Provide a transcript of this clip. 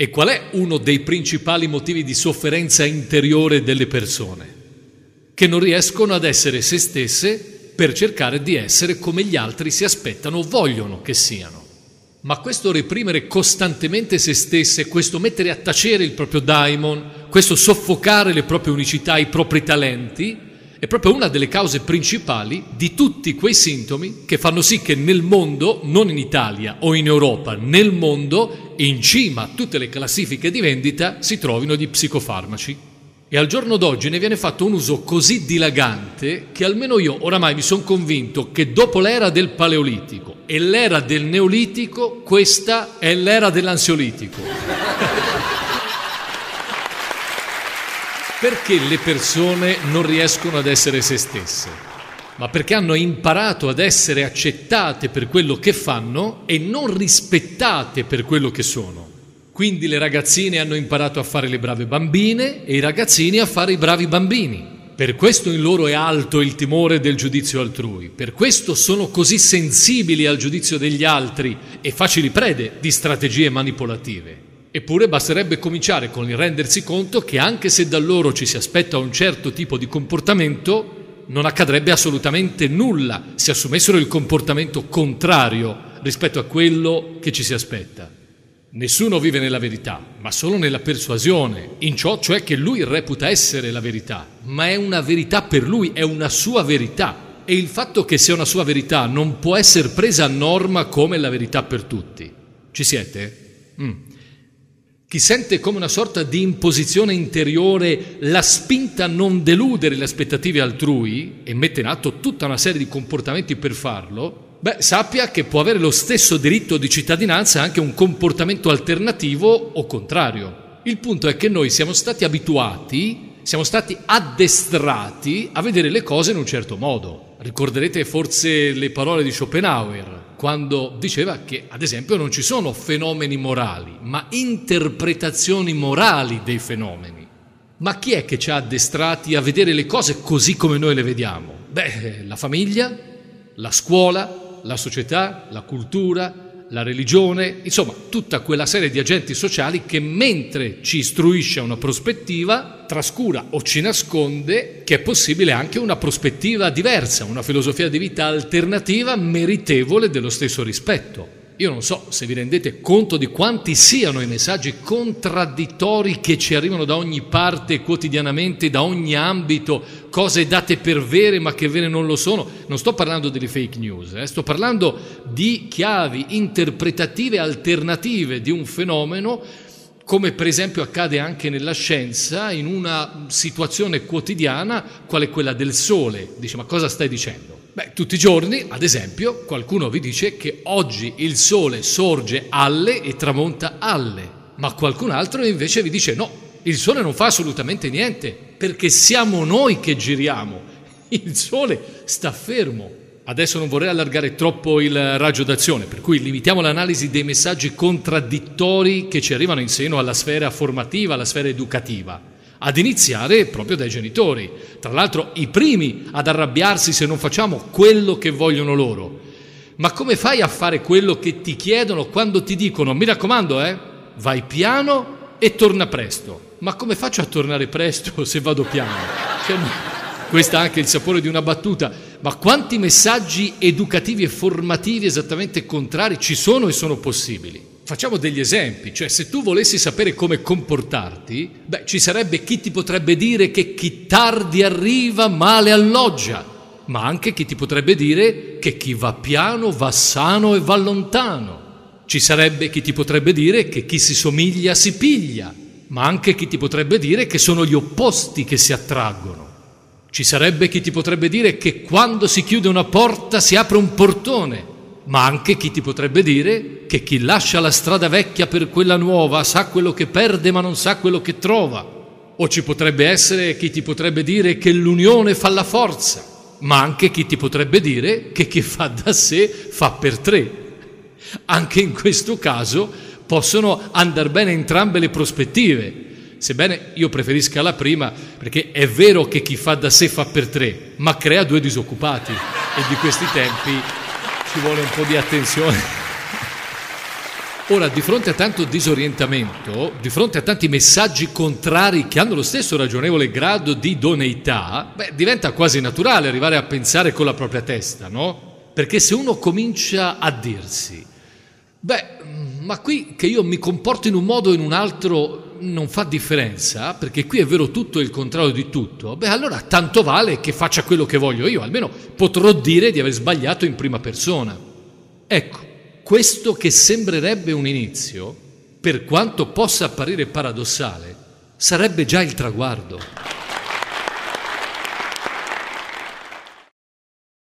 E qual è uno dei principali motivi di sofferenza interiore delle persone? Che non riescono ad essere se stesse per cercare di essere come gli altri si aspettano o vogliono che siano. Ma questo reprimere costantemente se stesse, questo mettere a tacere il proprio daimon, questo soffocare le proprie unicità, i propri talenti, è proprio una delle cause principali di tutti quei sintomi che fanno sì che nel mondo, non in Italia o in Europa, nel mondo, in cima a tutte le classifiche di vendita si trovino gli psicofarmaci. E al giorno d'oggi ne viene fatto un uso così dilagante che almeno io oramai mi sono convinto che dopo l'era del Paleolitico e l'era del Neolitico, questa è l'era dell'ansiolitico. Perché le persone non riescono ad essere se stesse? Ma perché hanno imparato ad essere accettate per quello che fanno e non rispettate per quello che sono. Quindi le ragazzine hanno imparato a fare le brave bambine e i ragazzini a fare i bravi bambini. Per questo in loro è alto il timore del giudizio altrui, per questo sono così sensibili al giudizio degli altri e facili prede di strategie manipolative. Eppure basterebbe cominciare con il rendersi conto che anche se da loro ci si aspetta un certo tipo di comportamento, non accadrebbe assolutamente nulla se assumessero il comportamento contrario rispetto a quello che ci si aspetta. Nessuno vive nella verità, ma solo nella persuasione, in ciò cioè che lui reputa essere la verità, ma è una verità per lui, è una sua verità. E il fatto che sia una sua verità non può essere presa a norma come la verità per tutti. Ci siete? Mm. Chi sente come una sorta di imposizione interiore la spinta a non deludere le aspettative altrui e mette in atto tutta una serie di comportamenti per farlo, beh, sappia che può avere lo stesso diritto di cittadinanza anche un comportamento alternativo o contrario. Il punto è che noi siamo stati abituati, siamo stati addestrati a vedere le cose in un certo modo. Ricorderete forse le parole di Schopenhauer, quando diceva che, ad esempio, non ci sono fenomeni morali, ma interpretazioni morali dei fenomeni. Ma chi è che ci ha addestrati a vedere le cose così come noi le vediamo? Beh, la famiglia, la scuola, la società, la cultura, la religione, insomma tutta quella serie di agenti sociali che mentre ci istruisce a una prospettiva, trascura o ci nasconde che è possibile anche una prospettiva diversa, una filosofia di vita alternativa meritevole dello stesso rispetto. Io non so se vi rendete conto di quanti siano i messaggi contraddittori che ci arrivano da ogni parte quotidianamente, da ogni ambito, cose date per vere ma che vere non lo sono. Non sto parlando delle fake news, eh? sto parlando di chiavi interpretative alternative di un fenomeno come per esempio accade anche nella scienza, in una situazione quotidiana quale quella del sole. Dice, ma cosa stai dicendo? Beh, tutti i giorni, ad esempio, qualcuno vi dice che oggi il sole sorge alle e tramonta alle, ma qualcun altro invece vi dice no, il sole non fa assolutamente niente, perché siamo noi che giriamo, il sole sta fermo. Adesso non vorrei allargare troppo il raggio d'azione, per cui limitiamo l'analisi dei messaggi contraddittori che ci arrivano in seno alla sfera formativa, alla sfera educativa ad iniziare proprio dai genitori. Tra l'altro i primi ad arrabbiarsi se non facciamo quello che vogliono loro. Ma come fai a fare quello che ti chiedono quando ti dicono, mi raccomando, eh, vai piano e torna presto? Ma come faccio a tornare presto se vado piano? Cioè, questo è anche il sapore di una battuta. Ma quanti messaggi educativi e formativi esattamente contrari ci sono e sono possibili? Facciamo degli esempi, cioè se tu volessi sapere come comportarti, beh, ci sarebbe chi ti potrebbe dire che chi tardi arriva male alloggia, ma anche chi ti potrebbe dire che chi va piano va sano e va lontano. Ci sarebbe chi ti potrebbe dire che chi si somiglia si piglia, ma anche chi ti potrebbe dire che sono gli opposti che si attraggono. Ci sarebbe chi ti potrebbe dire che quando si chiude una porta si apre un portone, ma anche chi ti potrebbe dire che chi lascia la strada vecchia per quella nuova sa quello che perde ma non sa quello che trova. O ci potrebbe essere chi ti potrebbe dire che l'unione fa la forza, ma anche chi ti potrebbe dire che chi fa da sé fa per tre. Anche in questo caso possono andare bene entrambe le prospettive, sebbene io preferisca la prima, perché è vero che chi fa da sé fa per tre, ma crea due disoccupati e di questi tempi ci vuole un po' di attenzione. Ora, di fronte a tanto disorientamento, di fronte a tanti messaggi contrari che hanno lo stesso ragionevole grado di idoneità, beh, diventa quasi naturale arrivare a pensare con la propria testa, no? Perché se uno comincia a dirsi, beh, ma qui che io mi comporto in un modo o in un altro non fa differenza, perché qui è vero tutto e il contrario di tutto, beh allora tanto vale che faccia quello che voglio io, almeno potrò dire di aver sbagliato in prima persona. Ecco, questo che sembrerebbe un inizio, per quanto possa apparire paradossale, sarebbe già il traguardo.